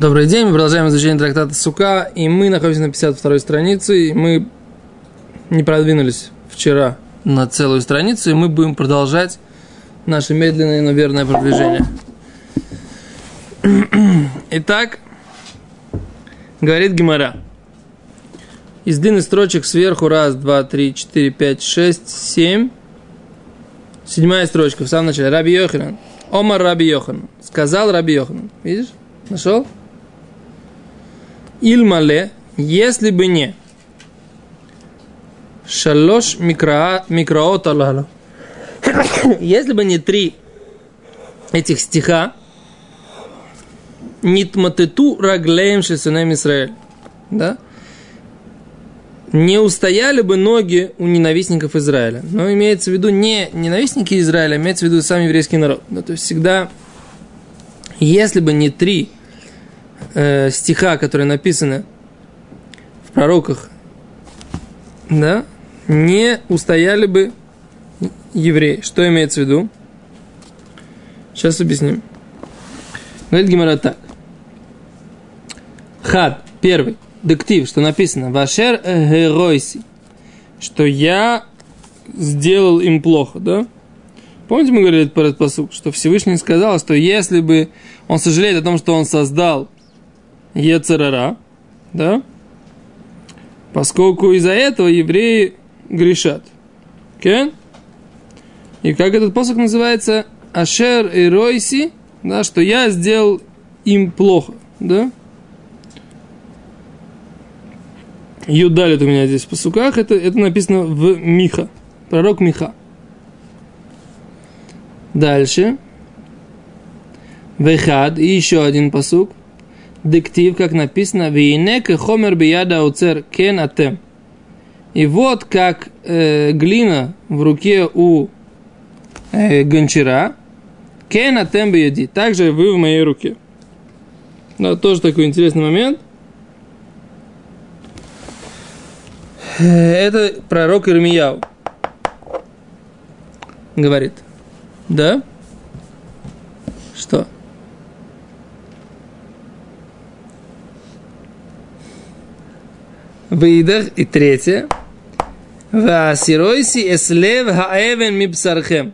Добрый день, мы продолжаем изучение трактата Сука, и мы находимся на 52 странице, и мы не продвинулись вчера на целую страницу, и мы будем продолжать наше медленное, но верное продвижение. Итак, говорит Гимара. Из длинных строчек сверху раз, два, три, четыре, пять, шесть, семь. Седьмая строчка в самом начале. Раби Йоханан. Омар Раби Йохан. Сказал Раби Йохан. Видишь? Нашел? Ильмале, если бы не Шалош микроот алалу. Если бы не три этих стиха, Нитматету раглеем шесунем Израиль. Да? Не устояли бы ноги у ненавистников Израиля. Но имеется в виду не ненавистники Израиля, а имеется в виду сам еврейский народ. Да, то есть всегда, если бы не три э, стиха, которые написаны в пророках, да, не устояли бы евреи. Что имеется в виду? Сейчас объясним. Говорит Гимара так. Хад, первый, дектив, что написано, Вашер геройси, что я сделал им плохо, да? Помните, мы говорили про этот посук, что Всевышний сказал, что если бы он сожалеет о том, что он создал Ецерара, да? Поскольку из-за этого евреи грешат. Okay? И как этот посох называется? Ашер и Ройси, да, что я сделал им плохо, да? Юдалит у меня здесь в посуках, это, это написано в Миха, пророк Миха. Дальше. Вехад, и еще один посук диктив, как написано, «Вейнек хомер бияда уцер кен атем». И вот как э, глина в руке у э, гончара, кен атем бияди, также вы в моей руке. Да, тоже такой интересный момент. Э, это пророк Ирмияу говорит. Да? Что? Выидах. И третье. Васиройси эслев хаэвен мипсархем.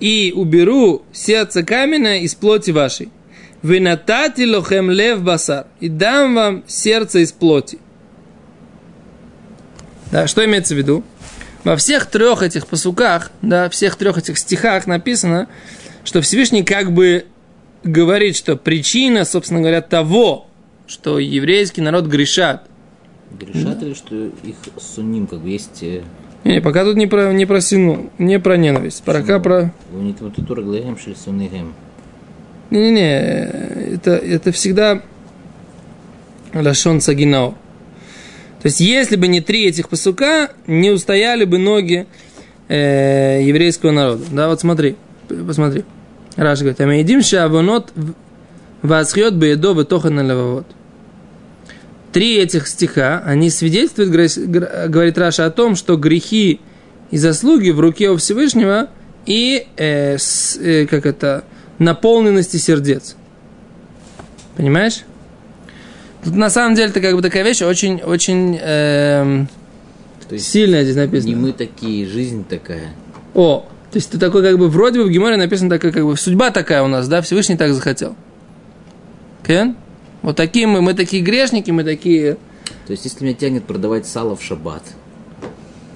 И уберу сердце каменное из плоти вашей. Вы натати лохем лев басар. И дам вам сердце из плоти. Да, что имеется в виду? Во всех трех этих посуках, да, всех трех этих стихах написано, что Всевышний как бы говорит, что причина, собственно говоря, того, что еврейский народ грешат, Грешат или что их сунним, как бы есть... э, Не, пока тут не про, не про сину, не про ненависть. Пока про... Не-не-не, это, это всегда Лашон Сагинао. То есть, если бы не три этих посука, не устояли бы ноги э, еврейского народа. Да, вот смотри, посмотри. Раш говорит, «Амейдим шавонот васхьот беедо бетохан левовод». Три этих стиха, они свидетельствуют, говорит Раша, о том, что грехи и заслуги в руке у Всевышнего и, э, с, э, как это, наполненности сердец. Понимаешь? Тут на самом деле это как бы такая вещь очень, очень есть сильная здесь написана. не мы такие, жизнь такая. О, то есть ты такой как бы вроде бы в Геморе написано такая как бы судьба такая у нас, да, Всевышний так захотел. Кен? Вот такие мы, мы такие грешники, мы такие То есть если меня тянет продавать сало в шаббат,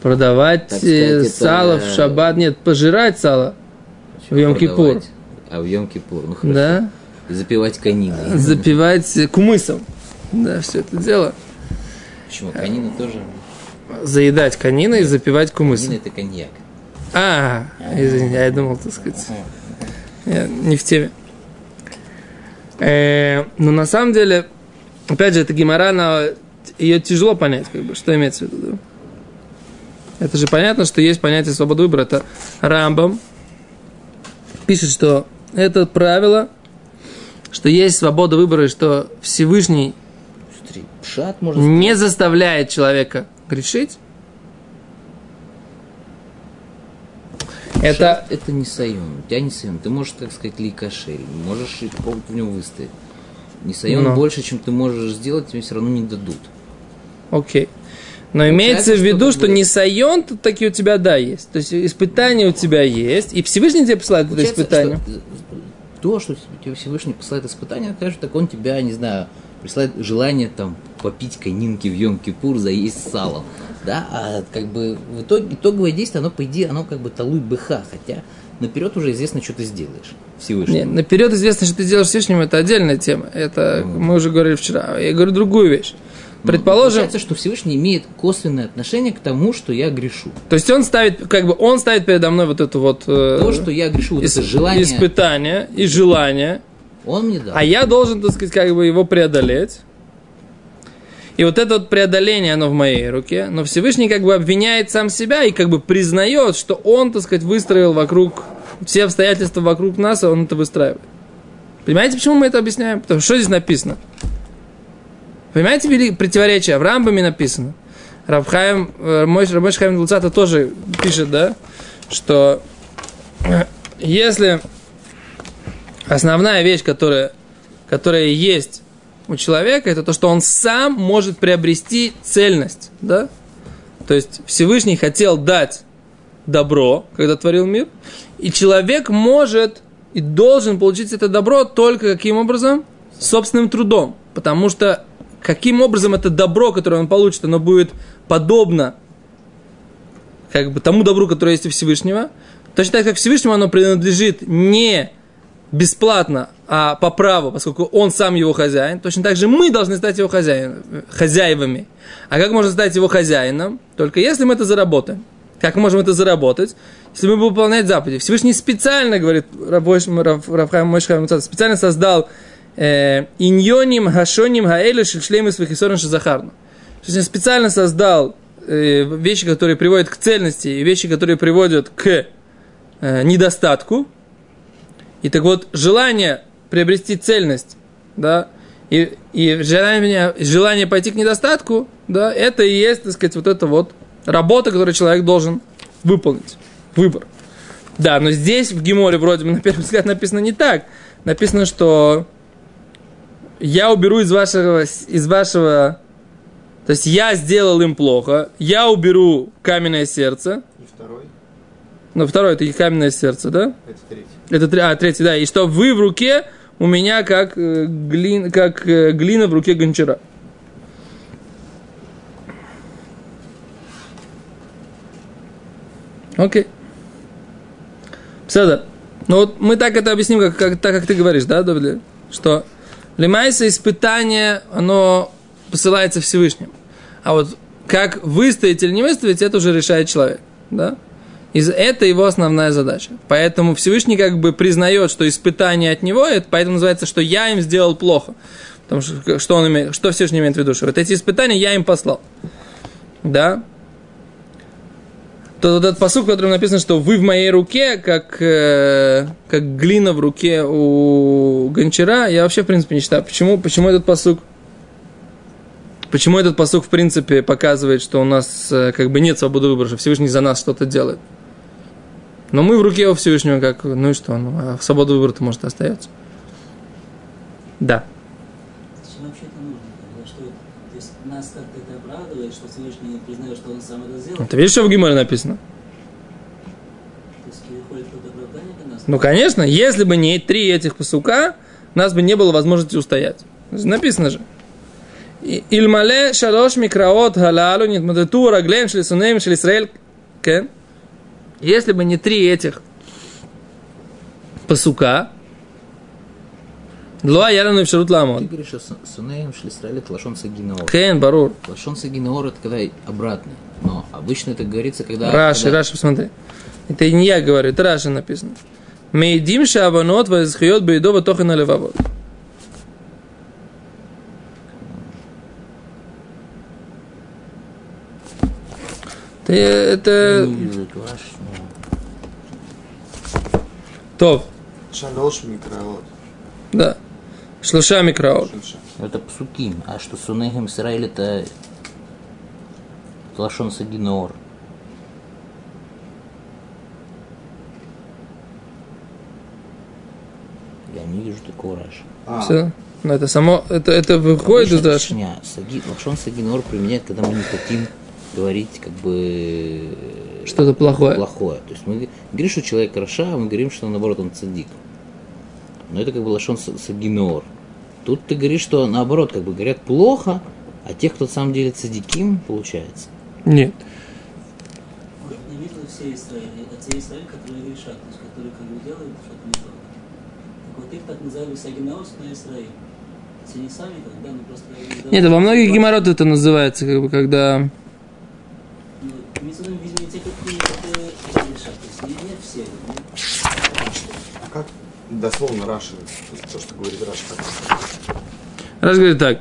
продавать э, сказать, это- сало в шаббат, нет, пожирать сало в Йом-Кипур. А в Йом-Кипур, ну хорошо. Да, И запивать кониной. запивать кумысом. Да, все это дело. Почему? Конина тоже. Заедать кониной и запивать Конина кумысом. это коньяк. А, извини, я думал, так сказать, я не в теме. Э, но на самом деле, опять же, это гемора, она- ее тяжело понять, как бы, что имеется в виду. Это же понятно, что есть понятие свободы выбора. Это Рамбам пишет, что это правило, что есть свобода выбора, и что Всевышний пшат можно не заставляет человека грешить. Это это не сайон. У тебя не сайон. Ты можешь, так сказать, ликошель. Можешь и в нем выстоять. Нисайон Но. больше, чем ты можешь сделать, тебе все равно не дадут. Окей. Но имеется в виду, что не сайон, то таки у тебя да есть. То есть испытания у тебя есть, и Всевышний тебе посылает это Получается, испытание. что, э, то, что тебе Всевышний посылает испытание, скажешь, так он тебя, не знаю, присылает желание там попить конинки в Йом-Кипур, заесть салом. Да, а как бы в итоге итоговое действие, оно, по идее, оно как бы талуй быха, хотя наперед уже известно, что ты сделаешь Всевышний. Нет, наперед известно, что ты делаешь Всевышнему, это отдельная тема. Это мы уже говорили вчера. Я говорю другую вещь. Предположим, Получается, что Всевышний имеет косвенное отношение к тому, что я грешу. то есть он ставит, как бы он ставит передо мной вот это вот э, То, что я грешу, вот ис- это желание, испытание и желание, он мне дал. а я должен, так сказать, как бы его преодолеть. И вот это вот преодоление, оно в моей руке. Но Всевышний как бы обвиняет сам себя и как бы признает, что он, так сказать, выстроил вокруг, все обстоятельства вокруг нас, и он это выстраивает. Понимаете, почему мы это объясняем? Потому что что здесь написано? Понимаете, вели противоречие? В Рамбаме написано. Рабхайм, э, мой Рабмой Хайм Луцата тоже пишет, да, что если основная вещь, которая, которая есть у человека, это то, что он сам может приобрести цельность, да? То есть Всевышний хотел дать добро, когда творил мир, и человек может и должен получить это добро только каким образом? Собственным трудом. Потому что каким образом это добро, которое он получит, оно будет подобно как бы тому добру, которое есть у Всевышнего. Точно так, как Всевышнему оно принадлежит не бесплатно, а по праву, поскольку он сам его хозяин, точно так же мы должны стать его хозяин, хозяевами. А как можно стать его хозяином? Только если мы это заработаем. Как мы можем это заработать? Если мы будем выполнять заповеди. Всевышний специально, говорит Рафхайм Мойшхайм специально создал э, иньоним хашоним хаэле шельшлеймы свихисорен шазахарну. То есть он специально создал э, вещи, которые приводят к цельности, и вещи, которые приводят к э, недостатку. И так вот, желание приобрести цельность, да, и, и желание, желание пойти к недостатку, да, это и есть, так сказать, вот это вот работа, которую человек должен выполнить. Выбор. Да, но здесь в Геморе вроде бы на первый взгляд написано не так. Написано, что я уберу из вашего, из вашего, то есть я сделал им плохо, я уберу каменное сердце, И второй, ну, второе, это каменное сердце, да? это третий. Это а, третий, да. И что вы в руке у меня как, э, глин, как э, глина в руке гончара. Окей. Седа. Ну вот мы так это объясним, как, как, так как ты говоришь, да, Давид? Что лимайса испытание, оно посылается Всевышним. А вот как выстоять или не выстоять, это уже решает человек, да? И это его основная задача. Поэтому Всевышний как бы признает, что испытание от него, это поэтому называется, что я им сделал плохо. Потому что что, он имеет, что Всевышний имеет в виду? Что вот эти испытания я им послал. Да? То вот этот посуд, в котором написано, что вы в моей руке, как, э, как глина в руке у гончара, я вообще, в принципе, не считаю. Почему, почему этот посук? Почему этот посук, в принципе, показывает, что у нас э, как бы нет свободы выбора, что Всевышний за нас что-то делает? Но мы в руке у Всевышнего, как, ну и что, ну, а свобода выбора-то, может, остается. Да. Зачем вообще это нужно? Что, то есть нас как-то это обрадует, что Всевышний признает, что он сам это сделал? Ты видишь, что в Гиморе написано? То есть нас? Ну, конечно, если бы не три этих посука, нас бы не было возможности устоять. Написано же. Ильмале шалош микраот халалу нитмадету раглем шлисунеем шлисраэль. Кен. Если бы не три этих посука, луа ярану шарут Ты ламон. говоришь, что Сунеем Шлисраэль это лашон сагинаор. Кен, барур. Лашон сагинаор это когда обратно. Но обычно это говорится, когда... Раши, когда- Раши, посмотри. Это не я говорю, это Раши написано. Мейдим шабанот вазхиот бейдова тохена левавот. Ты это... не вижу эту Раш, но- Топ, Шалош микроот. да. Шлуша микроот. Шельша. Это псуким. А что Сунеем Исраэль это... это лашон сагинаор. Я не вижу что такое Раша. А, Все. Но это само, это, это выходит из Раши. Саги, лашон сагинор применяет, когда мы не хотим говорить как бы Что-то плохое. плохое. То есть мы говорим, что человек Раша, а мы говорим, что наоборот он цадик. Но это как бы лашон са- сагинор. Тут ты говоришь, что наоборот, как бы говорят плохо, а тех, кто на самом деле цадиким, получается. Нет. Не видел все Израиль, это те Израиль, которые решат, то есть которые как бы делают что-то не то. Так вот их так называли Сагинаос на Израиль. Сами так, да, ну просто... Нет, во многих геморрот это называется, как бы, когда... Ну, имеется в виду, видимо, те, которые которые решат, то есть не, не все. а как дословно Раши, то, что говорит Раши, как Раз говорит так.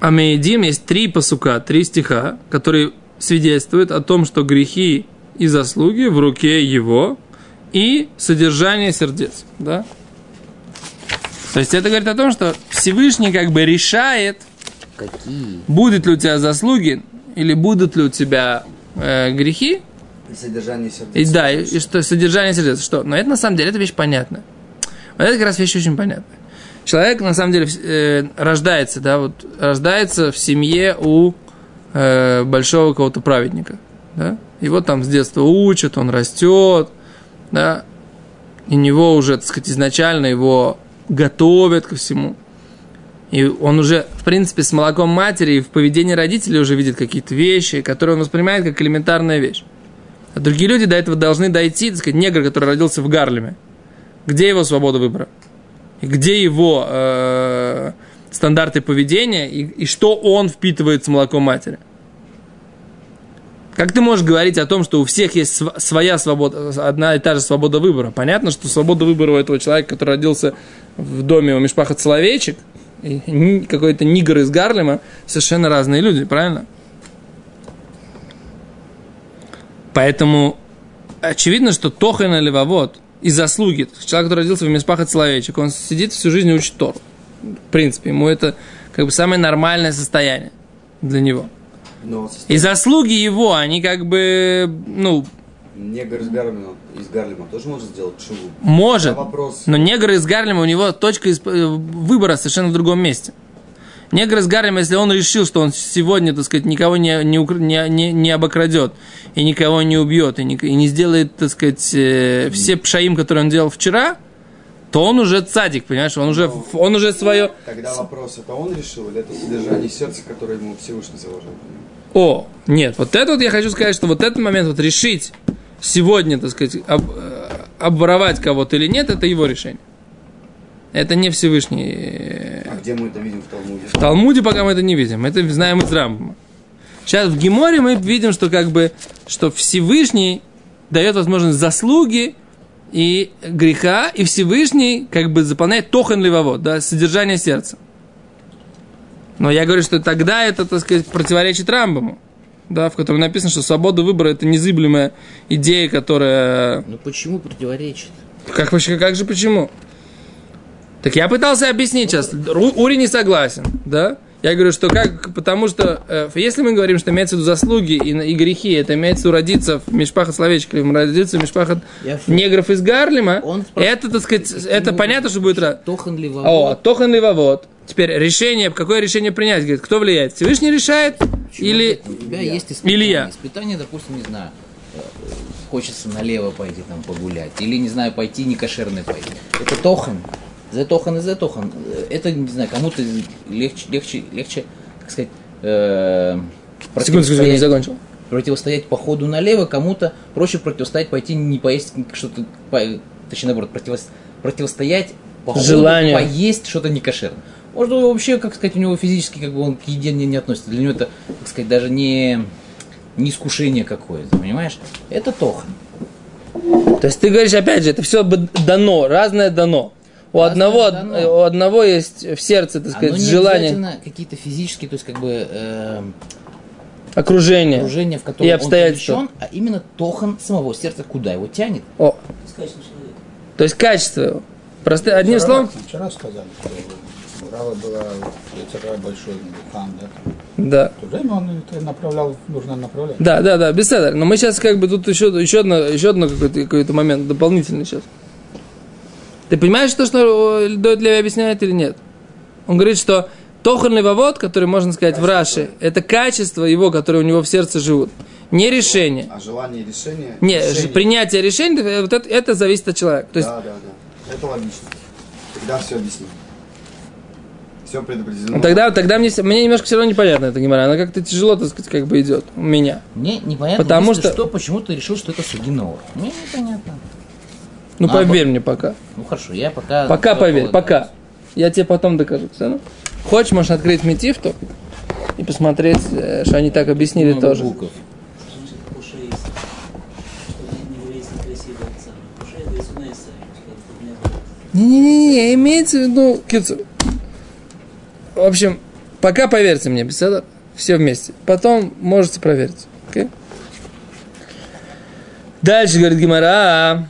Амеедим есть три пасука, три стиха, которые свидетельствуют о том, что грехи и заслуги в руке его и содержание сердец. Да? То есть это говорит о том, что Всевышний как бы решает, Какие? будет ли у тебя заслуги или будут ли у тебя э, грехи, И содержание сердца. и да, и, и что содержание сердца, что? Но это на самом деле, это вещь понятная. Вот это как раз вещь очень понятная. Человек, на самом деле, э, рождается, да, вот, рождается в семье у э, большого кого-то праведника, да, его там с детства учат, он растет, да, и него уже, так сказать, изначально его готовят ко всему. И он уже, в принципе, с молоком матери и в поведении родителей уже видит какие-то вещи, которые он воспринимает как элементарная вещь. А другие люди до этого должны дойти, так сказать, негр, который родился в Гарлеме. Где его свобода выбора? И где его э, стандарты поведения? И, и что он впитывает с молоком матери? Как ты можешь говорить о том, что у всех есть св- своя свобода, одна и та же свобода выбора? Понятно, что свобода выбора у этого человека, который родился в доме у Мишпаха Соловейчик, и какой-то нигер из Гарлема, совершенно разные люди, правильно? Поэтому очевидно, что Тохана Левовод и заслуги, человек, который родился в Миспахат Соловейчик, он сидит всю жизнь и учит Тору. В принципе, ему это как бы самое нормальное состояние для него. И заслуги его, они как бы, ну, негр из Гарлема, из Гарлема тоже может сделать шуву. может, А вопрос- но негр из Гарлема, у него точка э, выбора совершенно в другом месте. Негр из Гарлема, если он решил, что он сегодня, так сказать, никого не, не, не, не, обокрадет, и никого не убьет, и не, и не сделает, так сказать, э, все пшаим, которые он делал вчера, то он уже цадик, понимаешь, он уже, он уже свое... Тогда вопрос, это он решил, или это содержание сердца, которое ему Всевышний заложил? О, нет, вот это вот я хочу сказать, что вот этот момент вот решить сегодня, так сказать, об- э, обворовать кого-то или нет, это его решение. Это не Всевышний. э, А где мы это видим в Талмуде? В Талмуде пока мы это не видим, это знаем из Рамбама. Сейчас в Геморе мы видим, что как бы, что Всевышний дает возможность заслуги и греха, и Всевышний как бы заполняет тохан левовод, да, содержание сердца. Но я говорю, что тогда это, так сказать, противоречит Рамбаму, да, в котором написано, что свобода выбора – это незыблемая идея, которая Ну почему противоречит? как, вообще- как же почему? Так я пытался объяснить сейчас. Ру- Ури не согласен, да? Я говорю, что как, потому что э, если мы говорим, что имеется в виду заслуги и, и грехи, это имеется в виду родиться в Мишпахат Словечек или родиться в в- негров из Гарлема, Он это, так сказать, это понятно, что будет... Тохан ли О, Тохан Ливовод. Теперь решение, какое решение принять? Говорит, кто влияет? Всевышний решает? Или... У тебя есть испытание. Или я. Испытание, допустим, не знаю, э, хочется налево пойти там погулять. Или, не знаю, пойти некошерный пойти. Это тохан. За тохан и за тохан. Э, Это, не знаю, кому-то легче, легче, легче, как сказать, э, Секунду, секунду, не противостоять, закончил. противостоять походу налево, кому-то проще противостоять, пойти не поесть что-то, по- точнее, наоборот, противос- противостоять походу, Желанию. поесть что-то некошерное. Может, он вообще, как сказать, у него физически как бы он к еде не, не относится. Для него это, как сказать, даже не, не искушение какое-то, понимаешь? Это тохан. То есть ты говоришь, опять же, это все дано, разное дано. У Разное одного, дано. у одного есть в сердце, так сказать, Оно не желание, какие-то физические, то есть как бы э, окружение. окружение, в котором И он обстоятельства. помещен, а именно тохан самого сердца, куда его тянет. О, то есть качество его. Просто одним Вчера- словом, Вчера сказали, что у Рава была яцера большой духан, да? да. В то время он направлял, нужно направлять. Да, да, да, беседа. Но мы сейчас как бы тут еще, еще, одно, еще одно какой-то, какой-то момент дополнительный сейчас. Ты понимаешь то, что Дойд Леви объясняет или нет? Он говорит, что Тохарный вовод, который, можно сказать, в Раши, это качество его, которые у него в сердце живут. Не решение. А желание и решение? Не, решение. принятие решений, э, вот это, это зависит от человека. То есть, Да, да, да. Это логично. Тогда все объяснимо. Все предопределено. ну, тогда, тогда мне, мне немножко все равно непонятно эта гемора. Она как-то тяжело, так сказать, как бы идет у меня. Мне непонятно, Потому что- что, почему ты решил, что это Сагинор. Мне непонятно. Ну, А, поверь мне пока. Ну хорошо, я пока... Пока поверь, пока. Я тебе потом докажу. равно. Хочешь, можешь открыть метифту и посмотреть, э, что они так объяснили Много тоже. зовут. Не-не-не, имеется в виду, кицу. В общем, пока поверьте мне, этого все вместе. Потом можете проверить. окей? Дальше, говорит Гимара.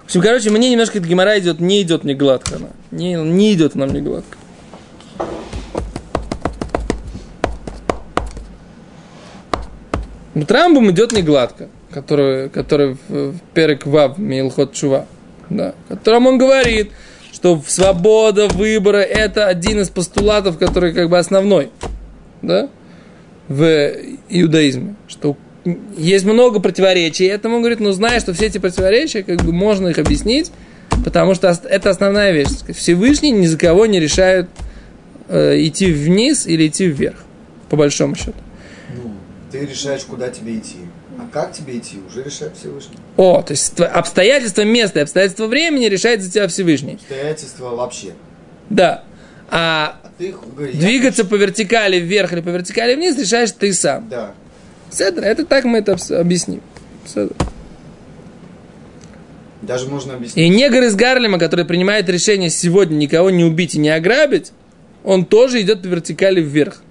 В общем, короче, мне немножко эта Гимара идет, не идет мне гладко она. Не, не идет она мне гладко. Трамбом идет не гладко, который, который в, в Перек Вав Милхот Чува, да, в котором он говорит, что свобода выбора это один из постулатов, который как бы основной, да, в иудаизме, что есть много противоречий, этому говорит, ну знаешь, что все эти противоречия, как бы можно их объяснить, потому что это основная вещь. Всевышний ни за кого не решает э, идти вниз или идти вверх, по большому счету. Ну, ты решаешь, куда тебе идти. Как тебе идти, уже решает Всевышний. О, то есть обстоятельства места и обстоятельства времени решает за тебя Всевышний. Обстоятельства вообще. Да. А А ты говоришь, двигаться по вертикали вверх или по вертикали вниз решаешь ты сам. Да. Седр, это так мы это объясним. Седр. Даже можно объяснить. И негр из Гарлема, который принимает решение сегодня никого не убить и не ограбить, он тоже идет по вертикали вверх.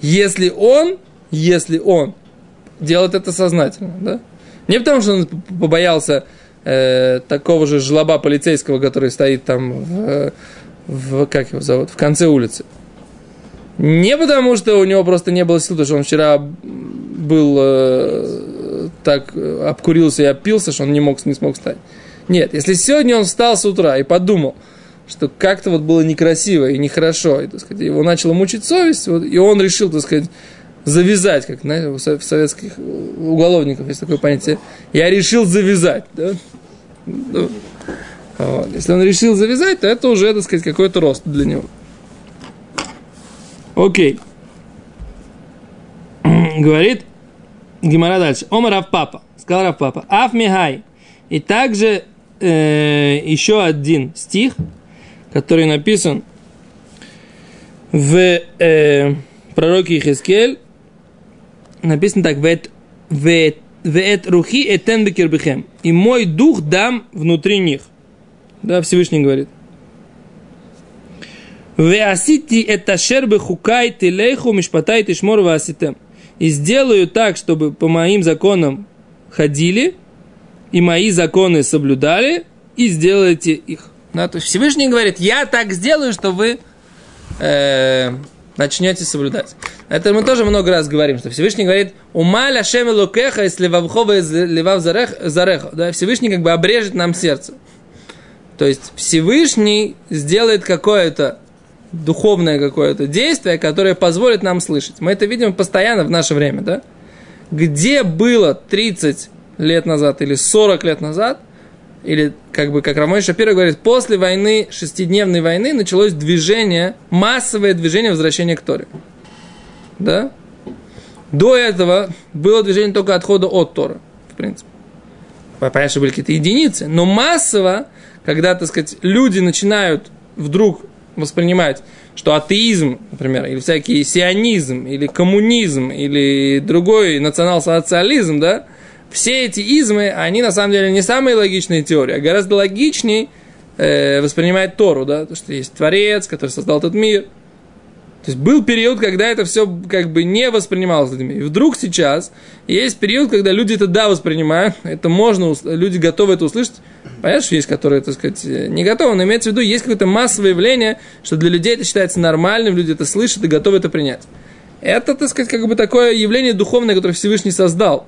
Если он, если он делает это сознательно, да? Не потому, что он побоялся э, такого же жлоба полицейского, который стоит там в, в- как его зовут, в конце улицы. Не потому, что у него просто не было сил, потому что он вчера был э, так обкурился и опился, что он не, мог, не смог встать. Нет, если сегодня он встал с утра и подумал, что как-то вот было некрасиво и нехорошо, и, так сказать, его начала мучить совесть, вот, и он решил, так сказать, завязать, как знаете, у советских уголовников есть такое понятие, я решил завязать, да? Ну, вот. Если он решил завязать, то это уже, так сказать, какой-то рост для него. Окей. Говорит Гимара дальше. Омар Равпапа. Сказал Равпапа. Аф Михай. И также э, еще один стих, который написан в э, пророке Ихискель. Написано так. Вет, вет, вет рухи этен бекербехем. И мой дух дам внутри них. Да, Всевышний говорит. Веасити это шербы хукай телейху мишпатай тишмор васитем. И сделаю так, чтобы по моим законам ходили, и мои законы соблюдали, и сделайте их. Да, то есть Всевышний говорит, я так сделаю, что вы э, начнете соблюдать. Это мы тоже много раз говорим, что Всевышний говорит, умаля шем лукеха, если вавхова левав зареха. Да, Всевышний как бы обрежет нам сердце. То есть Всевышний сделает какое-то духовное какое-то действие, которое позволит нам слышать. Мы это видим постоянно в наше время, да? Где было 30 лет назад или 40 лет назад, или как бы, как Рамой Шапира говорит, после войны, шестидневной войны, началось движение, массовое движение возвращения к Торе. Да? До этого было движение только отхода от Тора, в принципе. Понятно, что были какие-то единицы, но массово, когда, так сказать, люди начинают вдруг воспринимать, что атеизм, например, или всякий сионизм, или коммунизм, или другой национал-социализм, да, все эти измы, они на самом деле не самые логичные теории, а гораздо логичнее э, воспринимать Тору, да, то, что есть Творец, который создал этот мир. То есть был период, когда это все как бы не воспринималось людьми. И вдруг сейчас есть период, когда люди это да воспринимают, это можно, люди готовы это услышать. Понятно, что есть, которые, так сказать, не готовы, но имеется в виду, есть какое-то массовое явление, что для людей это считается нормальным, люди это слышат и готовы это принять. Это, так сказать, как бы такое явление духовное, которое Всевышний создал.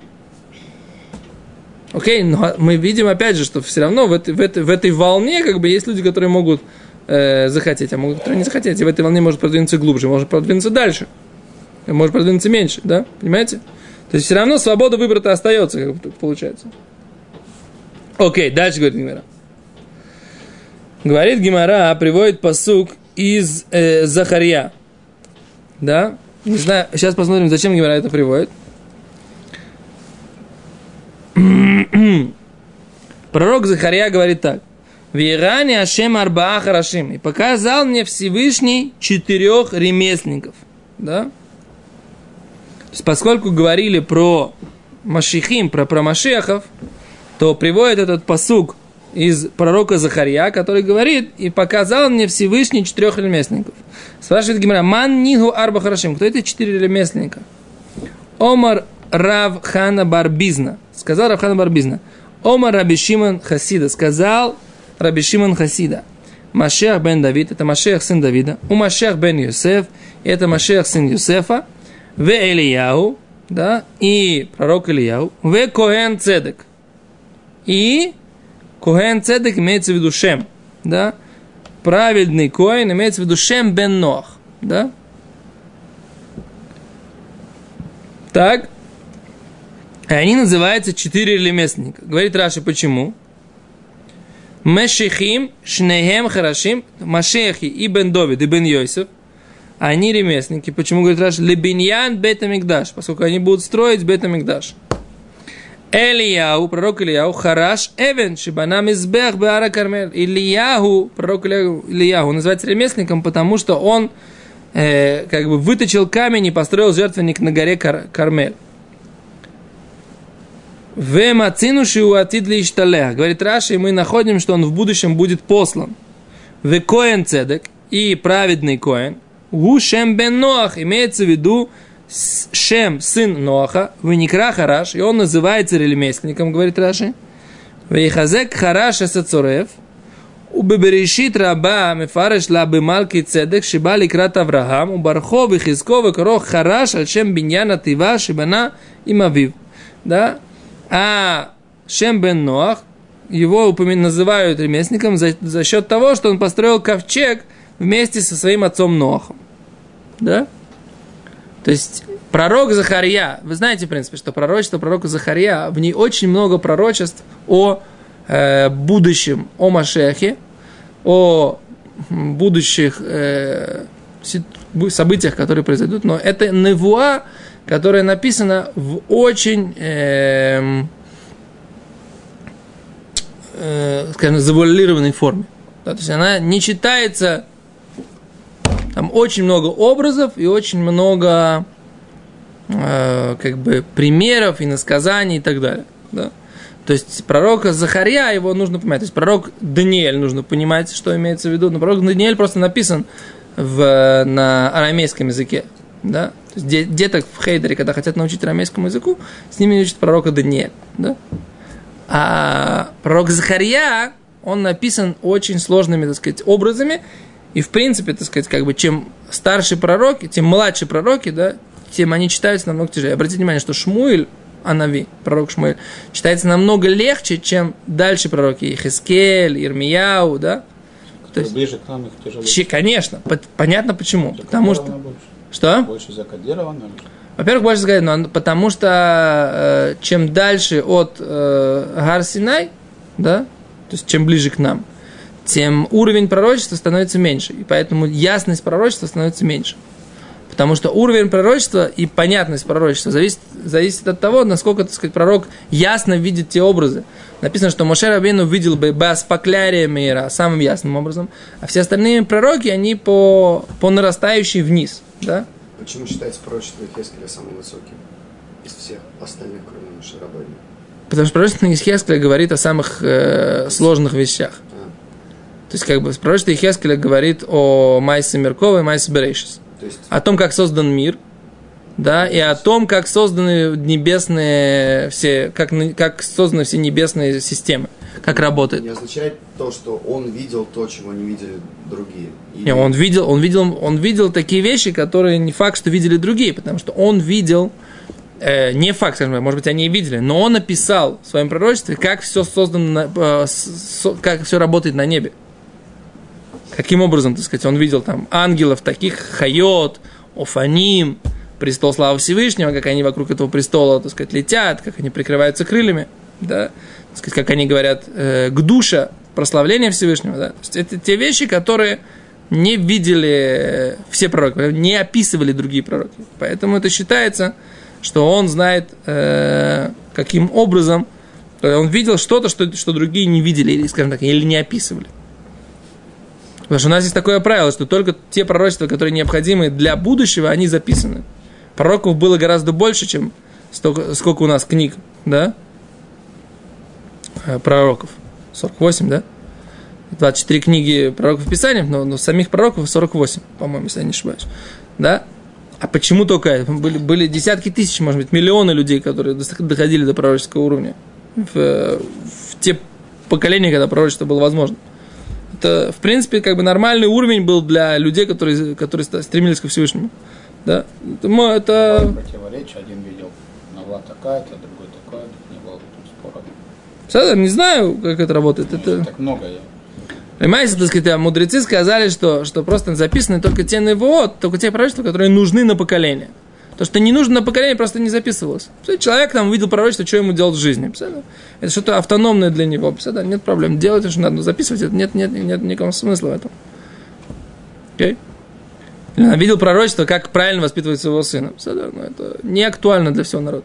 Окей, но мы видим опять же, что все равно в этой, в этой, в этой волне как бы есть люди, которые могут э, захотеть, а могут которые не захотеть. И в этой волне может продвинуться глубже, может продвинуться дальше, может продвинуться меньше, да? Понимаете? То есть все равно свобода выбора-то остается, как бы, получается. Окей, дальше говорит Гимара. Говорит Гимара, приводит посук из э, Захарья. Да? Не знаю, сейчас посмотрим, зачем Гимара это приводит. Пророк Захарья говорит так. Виране Ашем Арбаа Харашим. И показал мне Всевышний четырех ремесленников. Да? То есть, поскольку говорили про Машихим, про, про Машехов, то приводит этот посук из пророка Захария, который говорит, и показал мне Всевышний четырех ремесленников. Спрашивает Гимара, ман нигу арба харашим. Кто это четыре ремесленника? Омар Рав Хана Барбизна. Сказал Рав Хана Барбизна. Омар Раби Шимон Хасида. Сказал Раби Шимон Хасида. Машех бен Давид, это Машех сын Давида. У Машех бен Юсеф, это Машех сын Юсефа. В Элияу, да, и пророк Ильяу. В Коэн Цедек. И Коэн Цедек имеется в виду Шем, да. Праведный Коэн имеется в виду Шем бен Нох, да. Так. И они называются четыре ремесленника. Говорит Раши, почему? Мешихим, Шнехем, Харашим, Машехи и Бен Довид, и Бен Йосиф, они ремесленники. Почему, говорит Раши, Лебиньян Бетамикдаш, поскольку они будут строить Бетамикдаш. Элияу, пророк Ильяу, Хараш Эвен, Шибана Мизбех Беара Кармель. Ильяху, пророк Ильяу, называется ремесленником, потому что он э, как бы выточил камень и построил жертвенник на горе Кар- Кармель. Вемацинуши у атидли ишталех. Говорит Раши, мы находим, что он в будущем будет послан. Векоен цедек и праведный коен. У шем бен Ноах. Имеется в виду Шем, сын Ноаха, Веникра Хараш, и он называется ремесленником, говорит Раши. Вейхазек Хараш Асацурев, Убеберешит раба мефареш лабы малки цедек шибали крат Авраам, бархов и хизков и корох хараш альшем биньяна тива шибана и мавив. Да? А Шем бен Ноах, его упомя- называют ремесленником за, за счет того, что он построил ковчег вместе со своим отцом Ноахом. Да? То есть пророк Захария, вы знаете, в принципе, что пророчество пророка Захария, в ней очень много пророчеств о э, будущем, о Машехе, о будущих э, событиях, которые произойдут, но это невуа, которая написана в очень, эм, э, скажем, завуалированной форме. Да, то есть она не читается, там очень много образов и очень много э, как бы примеров и насказаний и так далее. Да? То есть пророка Захария, его нужно понимать. То есть пророк Даниэль нужно понимать, что имеется в виду. Но пророк Даниэль просто написан в, на арамейском языке. Да? То есть де- деток в Хейдере, когда хотят научить арамейскому языку, с ними учат пророка Даниэль. Да? А пророк Захария, он написан очень сложными, так сказать, образами. И, в принципе, так сказать, как бы, чем старше пророки, тем младше пророки, да, тем они читаются намного тяжелее. Обратите внимание, что Шмуэль, Анави, пророк Шмуэль, читается намного легче, чем дальше пророки. Ихискель, Ирмияу, да. То есть, Ближе к нам их тяжелее. Чи- конечно, по- понятно почему. Потому что... Больше. Что? Больше закодировано. Во-первых, больше сказать, но потому что э, чем дальше от э, Гар Синай, да, то есть чем ближе к нам, тем уровень пророчества становится меньше. И поэтому ясность пророчества становится меньше. Потому что уровень пророчества и понятность пророчества зависит, зависит от того, насколько, так сказать, пророк ясно видит те образы. Написано, что Моше Рабейну видел бы Баспаклярия Мейра самым ясным образом, а все остальные пророки, они по, по нарастающей вниз. Да? Почему считается пророчество Хескеля самым высоким из всех остальных, кроме Шарабайна? Потому что пророчество Ихескеля говорит о самых э, сложных вещах. То есть, как бы, пророчество Ихескеля говорит о Майсе Меркова и Майсе Берейшис. То есть, О том, как создан мир, да, и о том, как созданы небесные все, как, как созданы все небесные системы, как работает. не означает то, что он видел то, чего не видели другие. Или- Не, он видел, он видел, он видел такие вещи, которые не факт, что видели другие, потому что он видел э, не факт, скажем может быть, они и видели, но он написал в своем пророчестве, как все создано, на- э, со- как все работает на небе. Каким образом, так сказать, он видел там ангелов таких, хайот, офаним, престол славы Всевышнего, как они вокруг этого престола, так сказать, летят, как они прикрываются крыльями, да, так сказать, как они говорят, э, к душа, прославление Всевышнего, да. То есть это те вещи, которые не видели э, все пророки, не описывали другие пророки. Поэтому это считается, что он знает, э, каким образом э, он видел что-то, что, что другие не видели, или, скажем так, или не описывали. Потому что у нас есть такое правило, что только те пророчества, которые необходимы для будущего, они записаны. Пророков было гораздо больше, чем столько, сколько у нас книг, да? Э, Пророков. 48, да? 24 книги пророков Писания, но, но самих пророков 48, по-моему, если я не ошибаюсь. Да? А почему только это? Были, были десятки тысяч, может быть, миллионы людей, которые доходили до пророческого уровня в, э, в те поколения, когда пророчество было возможно. Это, в принципе, как бы нормальный уровень был для людей, которые, которые стремились ко Всевышнему. Да? Это, Противоречие, один видел нова такая-то, другой такая, не было спора. Садр, не знаю, как это работает. Это... Так много я. Понимаете, так сказать, мудрецы сказали, что, что просто записаны только те НВО, только те пророчества, которые нужны на поколение. То, что не нужно на поколение, просто не записывалось. Человек там увидел пророчество, что ему делать в жизни. Это что-то автономное для него. Нет проблем. Делать, что надо, записывать это нет, нет, нет никакого смысла в этом. Окей? Он видел пророчество, как правильно воспитывать своего сына. Ну, это не актуально для всего народа.